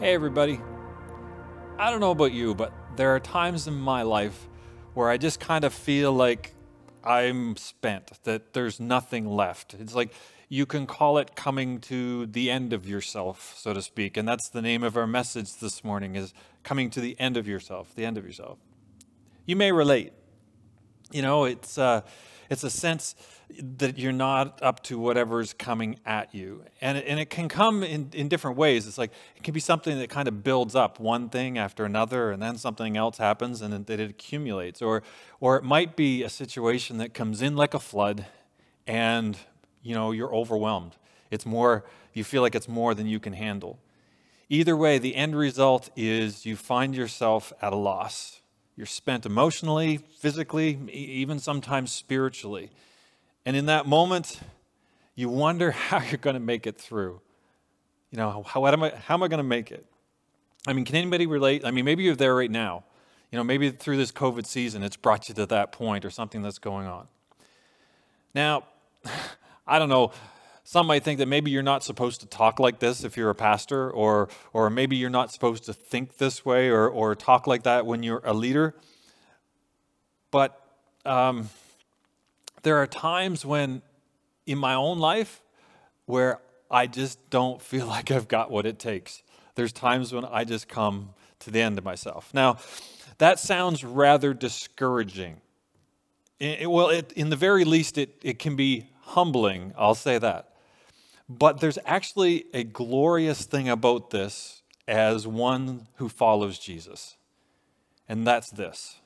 Hey, everybody. I don't know about you, but there are times in my life where I just kind of feel like I'm spent, that there's nothing left. It's like you can call it coming to the end of yourself, so to speak. And that's the name of our message this morning is coming to the end of yourself, the end of yourself. You may relate. You know, it's uh, it's a sense that you're not up to whatever's coming at you. And and it can come in, in different ways. It's like it can be something that kind of builds up one thing after another, and then something else happens and it, it accumulates. Or, or it might be a situation that comes in like a flood and you know you're overwhelmed. It's more, you feel like it's more than you can handle. Either way, the end result is you find yourself at a loss. You're spent emotionally, physically, even sometimes spiritually. And in that moment, you wonder how you're going to make it through. You know, how, am I, how am I going to make it? I mean, can anybody relate? I mean, maybe you're there right now. You know, maybe through this COVID season, it's brought you to that point or something that's going on. Now, I don't know. Some might think that maybe you're not supposed to talk like this if you're a pastor, or, or maybe you're not supposed to think this way or, or talk like that when you're a leader. But um, there are times when, in my own life, where I just don't feel like I've got what it takes. There's times when I just come to the end of myself. Now, that sounds rather discouraging. It, well, it, in the very least, it, it can be humbling, I'll say that. But there's actually a glorious thing about this as one who follows Jesus. And that's this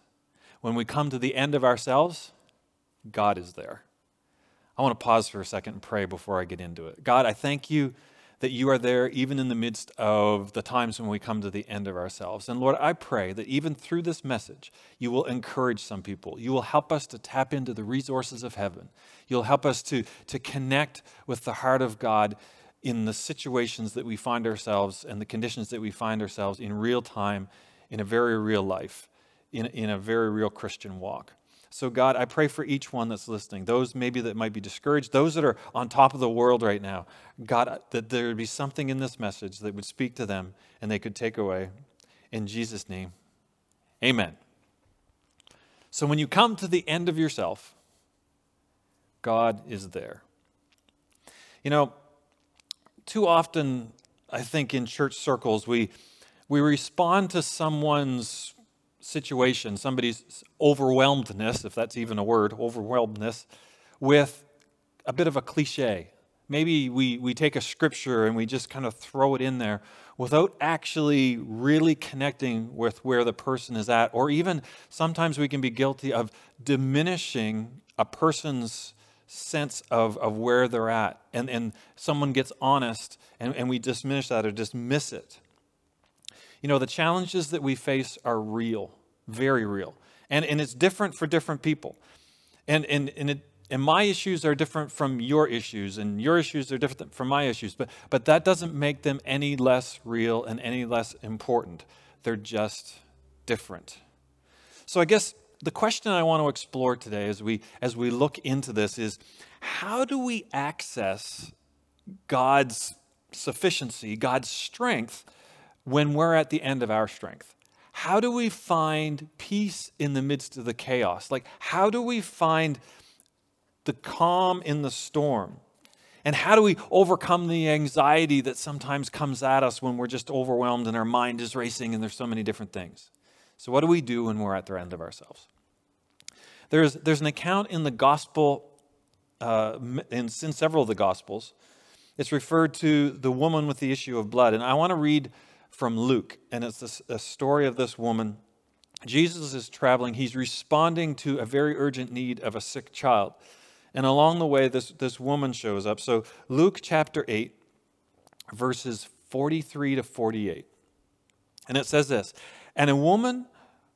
when we come to the end of ourselves, God is there. I want to pause for a second and pray before I get into it. God, I thank you that you are there even in the midst of the times when we come to the end of ourselves. And Lord, I pray that even through this message, you will encourage some people. You will help us to tap into the resources of heaven. You'll help us to, to connect with the heart of God in the situations that we find ourselves and the conditions that we find ourselves in real time, in a very real life, in, in a very real Christian walk. So, God, I pray for each one that's listening, those maybe that might be discouraged, those that are on top of the world right now. God, uh, that there would be something in this message that would speak to them and they could take away. In Jesus' name, amen. So, when you come to the end of yourself, God is there. You know, too often, I think in church circles, we, we respond to someone's situation, somebody's overwhelmedness, if that's even a word, overwhelmedness, with a bit of a cliche. Maybe we, we take a scripture and we just kind of throw it in there without actually really connecting with where the person is at. Or even sometimes we can be guilty of diminishing a person's sense of, of where they're at. And, and someone gets honest and, and we diminish that or dismiss it. You know, the challenges that we face are real, very real. And, and it's different for different people. And, and, and, it, and my issues are different from your issues, and your issues are different from my issues. But, but that doesn't make them any less real and any less important. They're just different. So I guess the question I want to explore today as we, as we look into this is how do we access God's sufficiency, God's strength, when we're at the end of our strength? How do we find peace in the midst of the chaos? Like, how do we find the calm in the storm? And how do we overcome the anxiety that sometimes comes at us when we're just overwhelmed and our mind is racing and there's so many different things? So, what do we do when we're at the end of ourselves? There's, there's an account in the gospel, uh, in, in several of the gospels. It's referred to the woman with the issue of blood. And I want to read from Luke, and it's a story of this woman. Jesus is traveling, he's responding to a very urgent need of a sick child. And along the way, this, this woman shows up. So, Luke chapter 8, verses 43 to 48. And it says this And a woman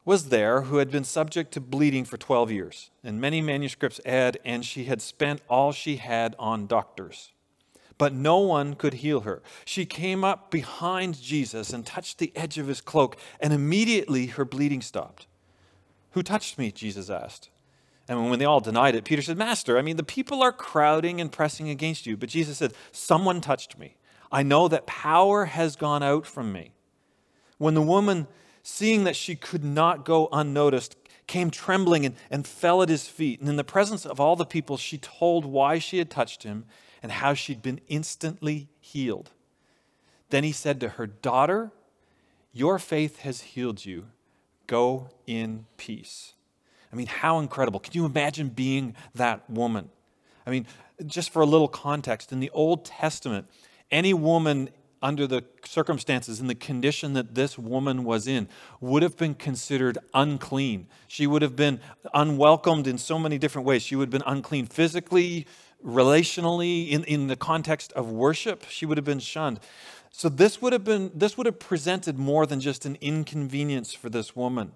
was there who had been subject to bleeding for 12 years. And many manuscripts add, and she had spent all she had on doctors but no one could heal her. She came up behind Jesus and touched the edge of his cloak, and immediately her bleeding stopped. Who touched me? Jesus asked. And when they all denied it, Peter said, Master, I mean, the people are crowding and pressing against you. But Jesus said, Someone touched me. I know that power has gone out from me. When the woman, seeing that she could not go unnoticed, came trembling and, and fell at his feet. And in the presence of all the people, she told why she had touched him and how she'd been instantly healed. Then he said to her, Daughter, your faith has healed you. Go in peace. I mean, how incredible. Can you imagine being that woman? I mean, just for a little context, in the Old Testament, any woman under the circumstances and the condition that this woman was in would have been considered unclean. She would have been unwelcomed in so many different ways. She would have been unclean physically, relationally, in, in the context of worship, she would have been shunned. So this would have been this would have presented more than just an inconvenience for this woman.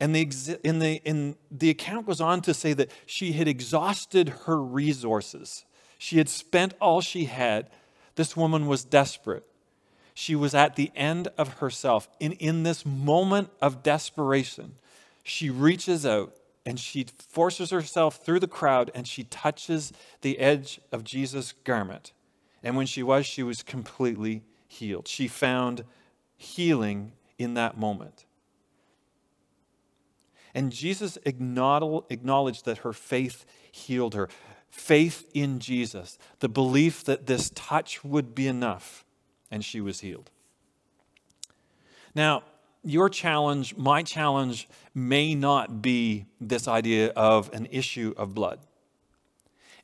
And the, in the, in, the account goes on to say that she had exhausted her resources. She had spent all she had. This woman was desperate. She was at the end of herself. And in this moment of desperation, she reaches out and she forces herself through the crowd and she touches the edge of Jesus' garment. And when she was, she was completely healed. She found healing in that moment. And Jesus acknowledged that her faith healed her. Faith in Jesus, the belief that this touch would be enough, and she was healed. Now, your challenge, my challenge, may not be this idea of an issue of blood.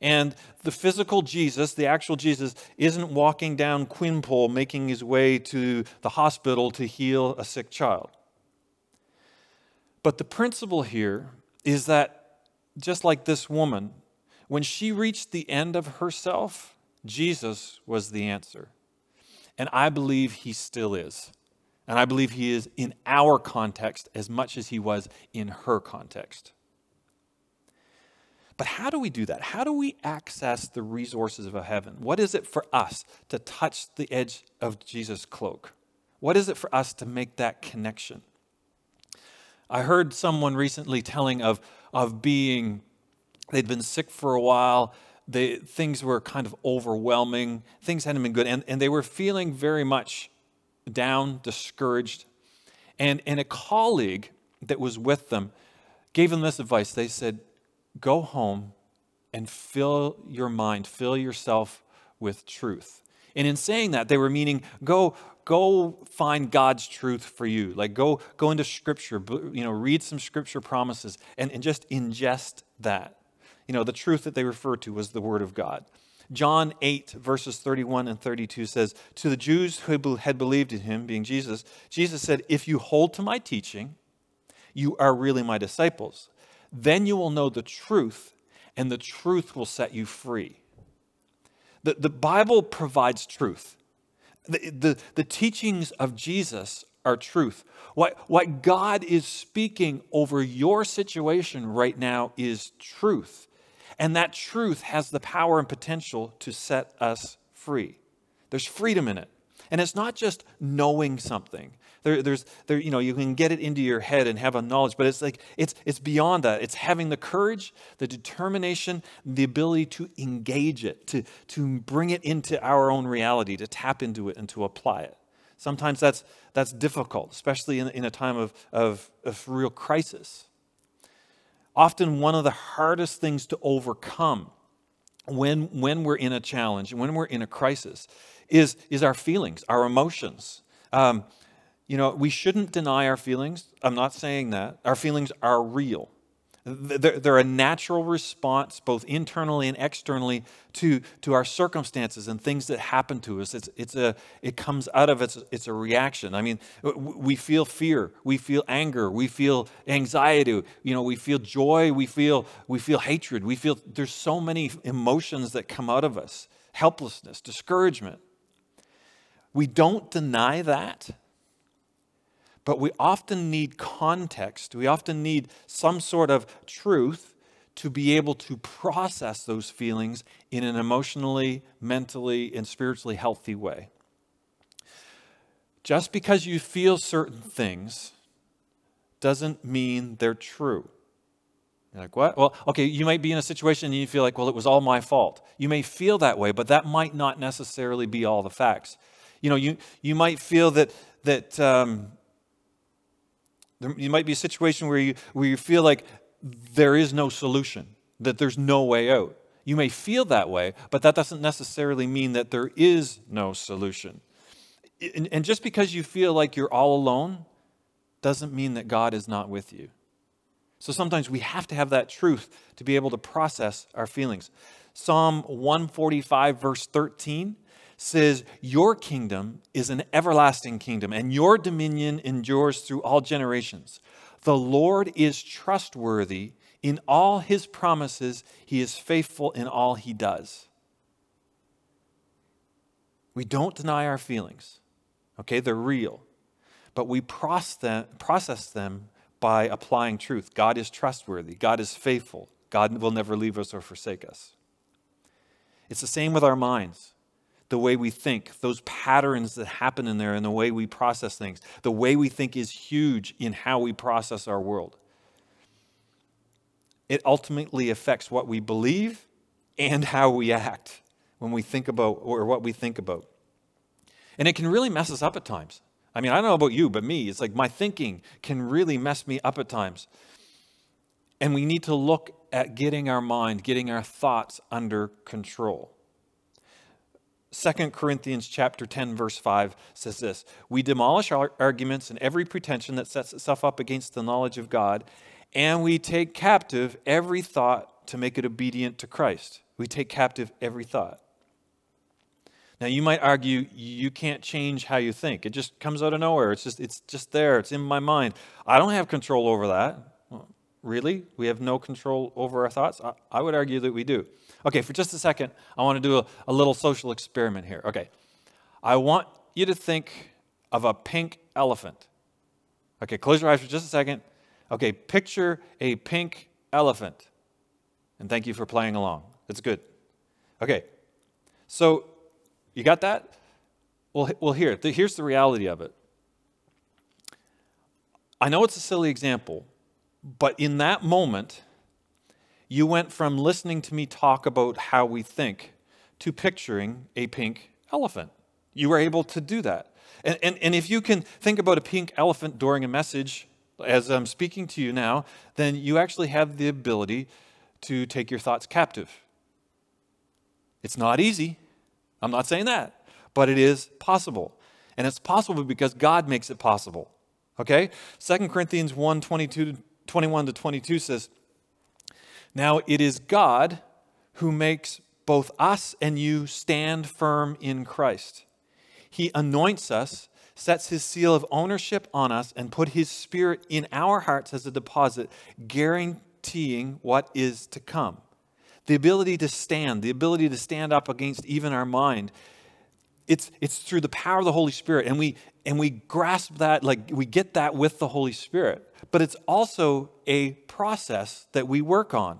And the physical Jesus, the actual Jesus, isn't walking down Quinpool making his way to the hospital to heal a sick child. But the principle here is that just like this woman, when she reached the end of herself, Jesus was the answer. And I believe he still is. And I believe he is in our context as much as he was in her context. But how do we do that? How do we access the resources of heaven? What is it for us to touch the edge of Jesus' cloak? What is it for us to make that connection? I heard someone recently telling of, of being, they'd been sick for a while. They, things were kind of overwhelming. Things hadn't been good. And, and they were feeling very much down, discouraged. And, and a colleague that was with them gave them this advice. They said, Go home and fill your mind, fill yourself with truth. And in saying that, they were meaning go, go find God's truth for you. Like go, go into scripture, you know, read some scripture promises and, and just ingest that. You know, the truth that they refer to was the word of God. John 8, verses 31 and 32 says, To the Jews who had believed in him, being Jesus, Jesus said, If you hold to my teaching, you are really my disciples. Then you will know the truth, and the truth will set you free. The, the Bible provides truth. The, the, the teachings of Jesus are truth. What, what God is speaking over your situation right now is truth. And that truth has the power and potential to set us free. There's freedom in it. And it's not just knowing something. There, there's, there, you know, you can get it into your head and have a knowledge, but it's like it's, it's beyond that. It's having the courage, the determination, the ability to engage it, to, to bring it into our own reality, to tap into it and to apply it. Sometimes that's, that's difficult, especially in, in a time of, of, of real crisis. Often, one of the hardest things to overcome when, when we're in a challenge, when we're in a crisis, is, is our feelings, our emotions. Um, you know, we shouldn't deny our feelings. I'm not saying that. Our feelings are real. They're, a natural response, both internally and externally, to, to our circumstances and things that happen to us. It's, it's a, it comes out of it's, it's a reaction. I mean, we feel fear, we feel anger, we feel anxiety, you know, we feel joy, we feel, we feel hatred, we feel there's so many emotions that come out of us helplessness, discouragement. We don't deny that. But we often need context. We often need some sort of truth to be able to process those feelings in an emotionally, mentally, and spiritually healthy way. Just because you feel certain things doesn't mean they're true. You're like, what? Well, okay, you might be in a situation and you feel like, well, it was all my fault. You may feel that way, but that might not necessarily be all the facts. You know, you, you might feel that, that um, there, you might be a situation where you, where you feel like there is no solution, that there's no way out. You may feel that way, but that doesn't necessarily mean that there is no solution. And, and just because you feel like you're all alone doesn't mean that God is not with you. So sometimes we have to have that truth to be able to process our feelings. Psalm 145, verse 13 says, Your kingdom is an everlasting kingdom, and your dominion endures through all generations. The Lord is trustworthy in all his promises, he is faithful in all he does. We don't deny our feelings, okay? They're real. But we process them by applying truth. God is trustworthy, God is faithful, God will never leave us or forsake us. It's the same with our minds. The way we think, those patterns that happen in there, and the way we process things. The way we think is huge in how we process our world. It ultimately affects what we believe and how we act when we think about, or what we think about. And it can really mess us up at times. I mean, I don't know about you, but me, it's like my thinking can really mess me up at times. And we need to look at getting our mind, getting our thoughts under control. 2 Corinthians chapter 10 verse 5 says this, we demolish our arguments and every pretension that sets itself up against the knowledge of God, and we take captive every thought to make it obedient to Christ. We take captive every thought. Now you might argue you can't change how you think. It just comes out of nowhere. It's just it's just there. It's in my mind. I don't have control over that. Really? We have no control over our thoughts? I, I, would argue that we do. Okay, for just a second, I want to do a, a little social experiment here. Okay. I want you to think of a pink elephant. Okay, close your eyes for just a second. Okay, picture a pink elephant. And thank you for playing along. That's good. Okay. So you got that? Well, well here, here's the reality of it. I know it's a silly example, but in that moment, you went from listening to me talk about how we think to picturing a pink elephant. You were able to do that. And, and, and if you can think about a pink elephant during a message, as I'm speaking to you now, then you actually have the ability to take your thoughts captive. It's not easy. I'm not saying that, but it is possible. And it's possible because God makes it possible. Okay? 2 Corinthians 1 22, 21 to 22 says, Now it is God who makes both us and you stand firm in Christ. He anoints us, sets his seal of ownership on us, and put his spirit in our hearts as a deposit, guaranteeing what is to come the ability to stand, the ability to stand up against even our mind. It's, it's through the power of the Holy Spirit. And we, and we grasp that, like we get that with the Holy Spirit. But it's also a process that we work on.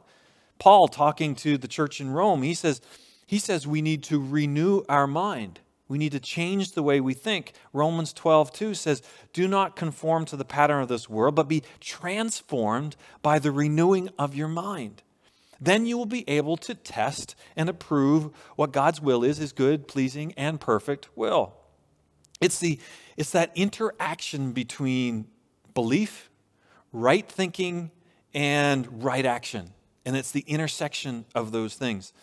Paul, talking to the church in Rome, he says, he says we need to renew our mind. We need to change the way we think. Romans 12, 2 says, Do not conform to the pattern of this world, but be transformed by the renewing of your mind. Then you will be able to test and approve what God's will is, his good, pleasing, and perfect will. It's, the, it's that interaction between belief, right thinking, and right action. And it's the intersection of those things.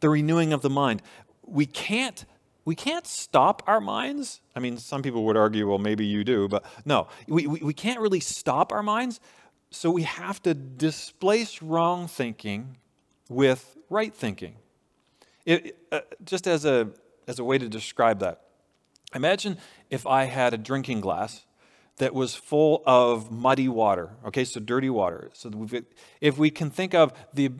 The renewing of the mind. We can't we can't stop our minds. I mean, some people would argue, well, maybe you do, but no, we, we, we can't really stop our minds, so we have to displace wrong thinking with right thinking. It, uh, just as a, as a way to describe that, imagine if I had a drinking glass that was full of muddy water, okay, so dirty water. So if we can think of the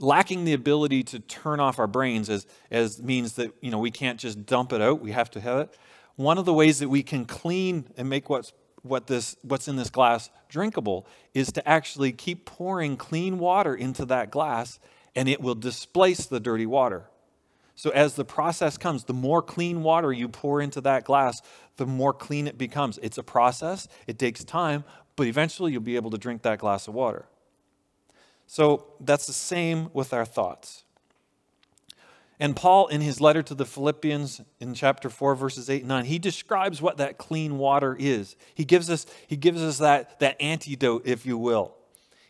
lacking the ability to turn off our brains as, as means that you know we can't just dump it out, we have to have it. One of the ways that we can clean and make what's what this what's in this glass drinkable is to actually keep pouring clean water into that glass and it will displace the dirty water. So, as the process comes, the more clean water you pour into that glass, the more clean it becomes. It's a process, it takes time, but eventually you'll be able to drink that glass of water. So, that's the same with our thoughts. And Paul, in his letter to the Philippians in chapter 4, verses 8 and 9, he describes what that clean water is. He gives us, he gives us that, that antidote, if you will.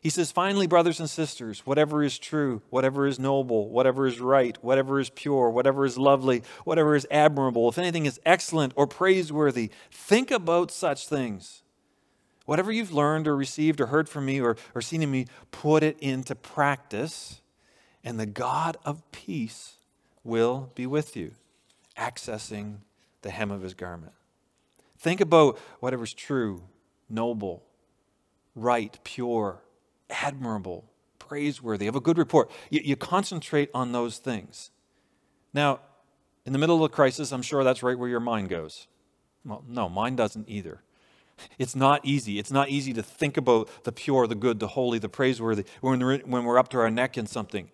He says, Finally, brothers and sisters, whatever is true, whatever is noble, whatever is right, whatever is pure, whatever is lovely, whatever is admirable, if anything is excellent or praiseworthy, think about such things. Whatever you've learned or received or heard from me or, or seen in me, put it into practice, and the God of peace will be with you, accessing the hem of his garment. Think about whatever's true, noble, right, pure, admirable, praiseworthy, of a good report. You, you, concentrate on those things. Now, in the middle of a crisis, I'm sure that's right where your mind goes. Well, no, mine doesn't either. It's not easy. It's not easy to think about the pure, the good, the holy, the praiseworthy when we're, when we're up to our neck in something.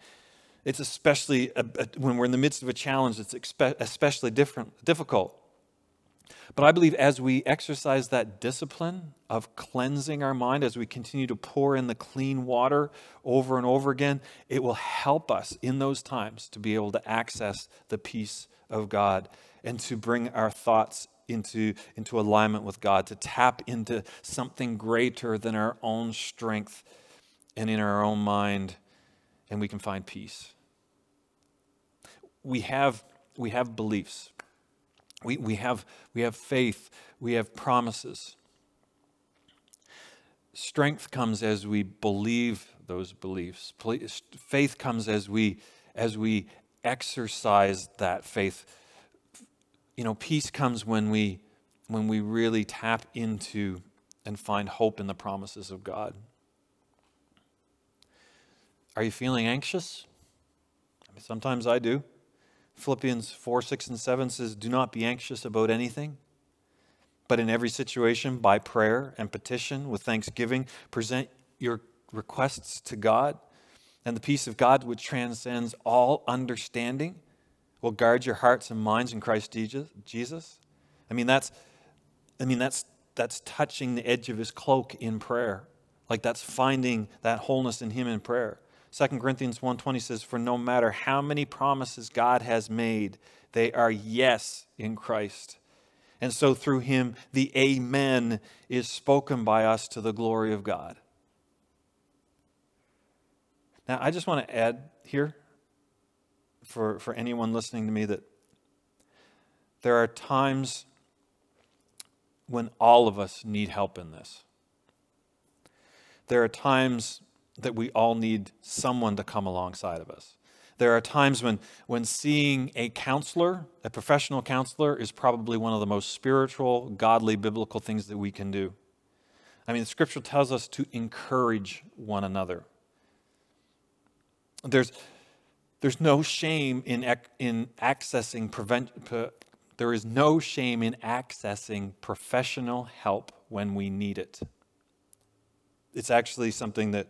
It's especially when we're in the midst of a challenge, it's especially different, difficult. But I believe as we exercise that discipline of cleansing our mind, as we continue to pour in the clean water over and over again, it will help us in those times to be able to access the peace of God and to bring our thoughts into, into alignment with God, to tap into something greater than our own strength and in our own mind, and we can find peace we have, we have beliefs. We, we, have, we have faith. We have promises. Strength comes as we believe those beliefs. Faith comes as we, as we exercise that faith. You know, peace comes when we, when we really tap into and find hope in the promises of God. Are you feeling anxious? Sometimes I do. Philippians 4, 6, and 7 says, Do not be anxious about anything, but in every situation, by prayer and petition, with thanksgiving, present your requests to God, and the peace of God, which transcends all understanding, will guard your hearts and minds in Christ Jesus. I mean, that's, I mean, that's, that's touching the edge of his cloak in prayer. Like that's finding that wholeness in him in prayer. 2 Corinthians 1:20 says for no matter how many promises God has made they are yes in Christ. And so through him the amen is spoken by us to the glory of God. Now I just want to add here for, for anyone listening to me that there are times when all of us need help in this. There are times that we all need someone to come alongside of us. There are times when, when seeing a counselor, a professional counselor, is probably one of the most spiritual, godly, biblical things that we can do. I mean, scripture tells us to encourage one another. There's, there's no shame in, in accessing prevent, there is no shame in accessing professional help when we need it. It's actually something that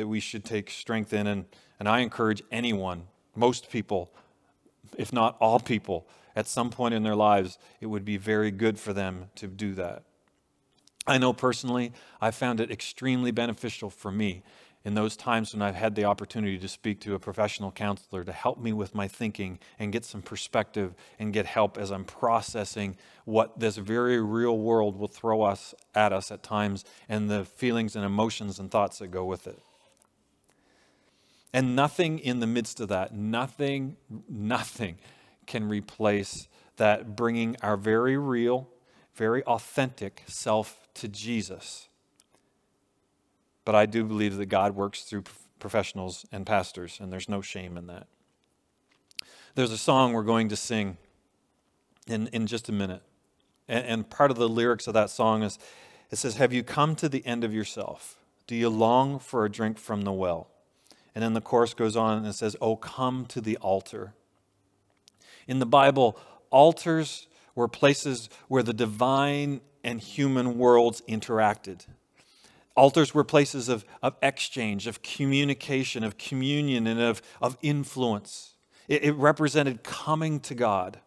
that we should take strength in. And, and I encourage anyone, most people, if not all people, at some point in their lives, it would be very good for them to do that. I know personally, I found it extremely beneficial for me in those times when I've had the opportunity to speak to a professional counselor to help me with my thinking and get some perspective and get help as I'm processing what this very real world will throw us at us at times and the feelings and emotions and thoughts that go with it. And nothing in the midst of that, nothing, nothing can replace that bringing our very real, very authentic self to Jesus. But I do believe that God works through professionals and pastors, and there's no shame in that. There's a song we're going to sing in, in just a minute. And, and part of the lyrics of that song is it says, Have you come to the end of yourself? Do you long for a drink from the well? And then the chorus goes on and says, Oh, come to the altar. In the Bible, altars were places where the divine and human worlds interacted. Altars were places of, of exchange, of communication, of communion, and of, of influence. It, it represented coming to God.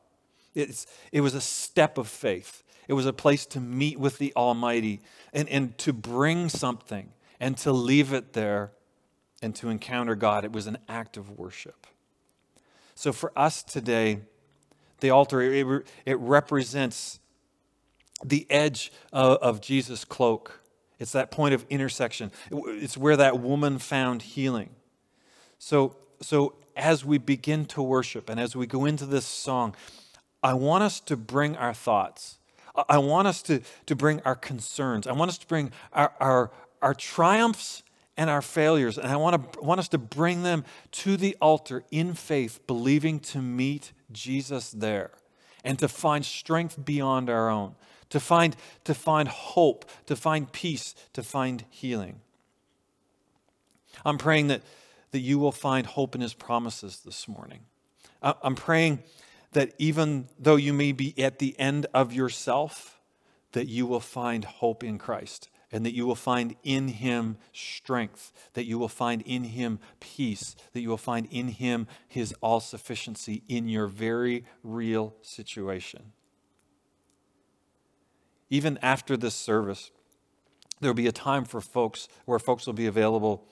It's, it was a step of faith. It was a place to meet with the Almighty and, and to bring something and to leave it there and to encounter God. It was an act of worship. So for us today, the altar, it, it represents the edge of, of Jesus' cloak. It's that point of intersection. It's where that woman found healing. So, so as we begin to worship and as we go into this song, I want us to bring our thoughts. I want us to, to bring our concerns. I want us to bring our, our, our triumphs and our failures. And I want, to, want us to bring them to the altar in faith, believing to meet Jesus there and to find strength beyond our own, to find, to find hope, to find peace, to find healing. I'm praying that, that you will find hope in his promises this morning. I'm praying that even though you may be at the end of yourself, that you will find hope in Christ and that you will find in him strength, that you will find in him peace, that you will find in him his all sufficiency in your very real situation. Even after this service, there'll be a time for folks where folks will be available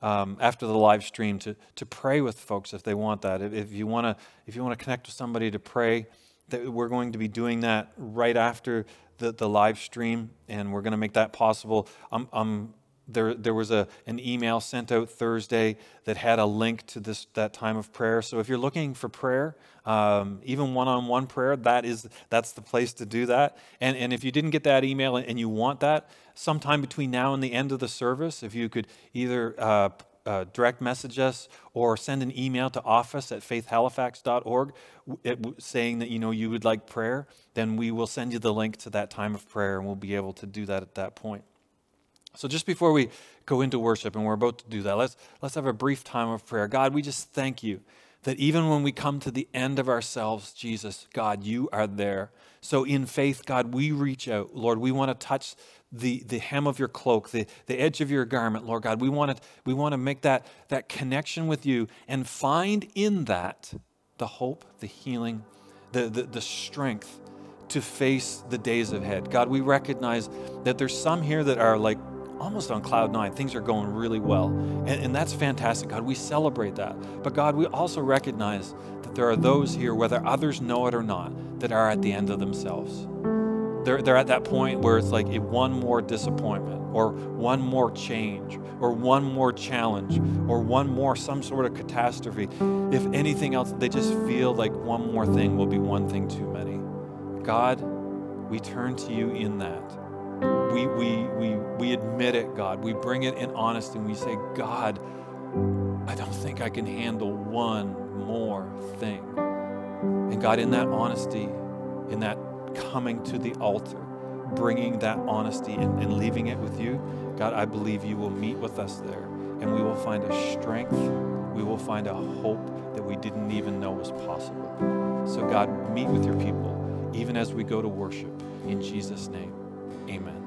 um, after the live stream to, to pray with folks if they want that. If, if you want to if you want to connect with somebody to pray, that we're going to be doing that right after the, the live stream, and we're going to make that possible. Um, um, there, there was a, an email sent out Thursday that had a link to this that time of prayer. So if you're looking for prayer, um, even one-on-one prayer, that is that's the place to do that. And and if you didn't get that email and you want that, sometime between now and the end of the service, if you could either uh, uh, direct message us or send an email to office at faithhalifax.org it, saying that you know you would like prayer then we will send you the link to that time of prayer and we'll be able to do that at that point. So just before we go into worship and we're about to do that let's let's have a brief time of prayer. God we just thank you that even when we come to the end of ourselves jesus god you are there. So in faith god we reach out. Lord we want to touch the, the hem of your cloak, the, the edge of your garment, Lord God. We want to, we want to make that, that connection with you and find in that the hope, the healing, the, the, the strength to face the days ahead. God, we recognize that there's some here that are like almost on cloud nine. Things are going really well. And, and, that's fantastic, God. We celebrate that. But God, we also recognize that there are those here, whether others know it or not, that are at the end of themselves they're, they're at that point where it's like one more disappointment or one more change or one more challenge or one more some sort of catastrophe. If anything else, they just feel like one more thing will be one thing too many. God, we turn to you in that. We, we, we, we admit it, God. We bring it in honesty and we say, God, I don't think I can handle one more thing. And God, in that honesty, in that coming to the altar, bringing that honesty and, and leaving it with you, God, I believe you will meet with us there and we will find a strength, we will find a hope that we didn't even know was possible. So, God, meet with your people even as we go to worship. In Jesus' name, amen.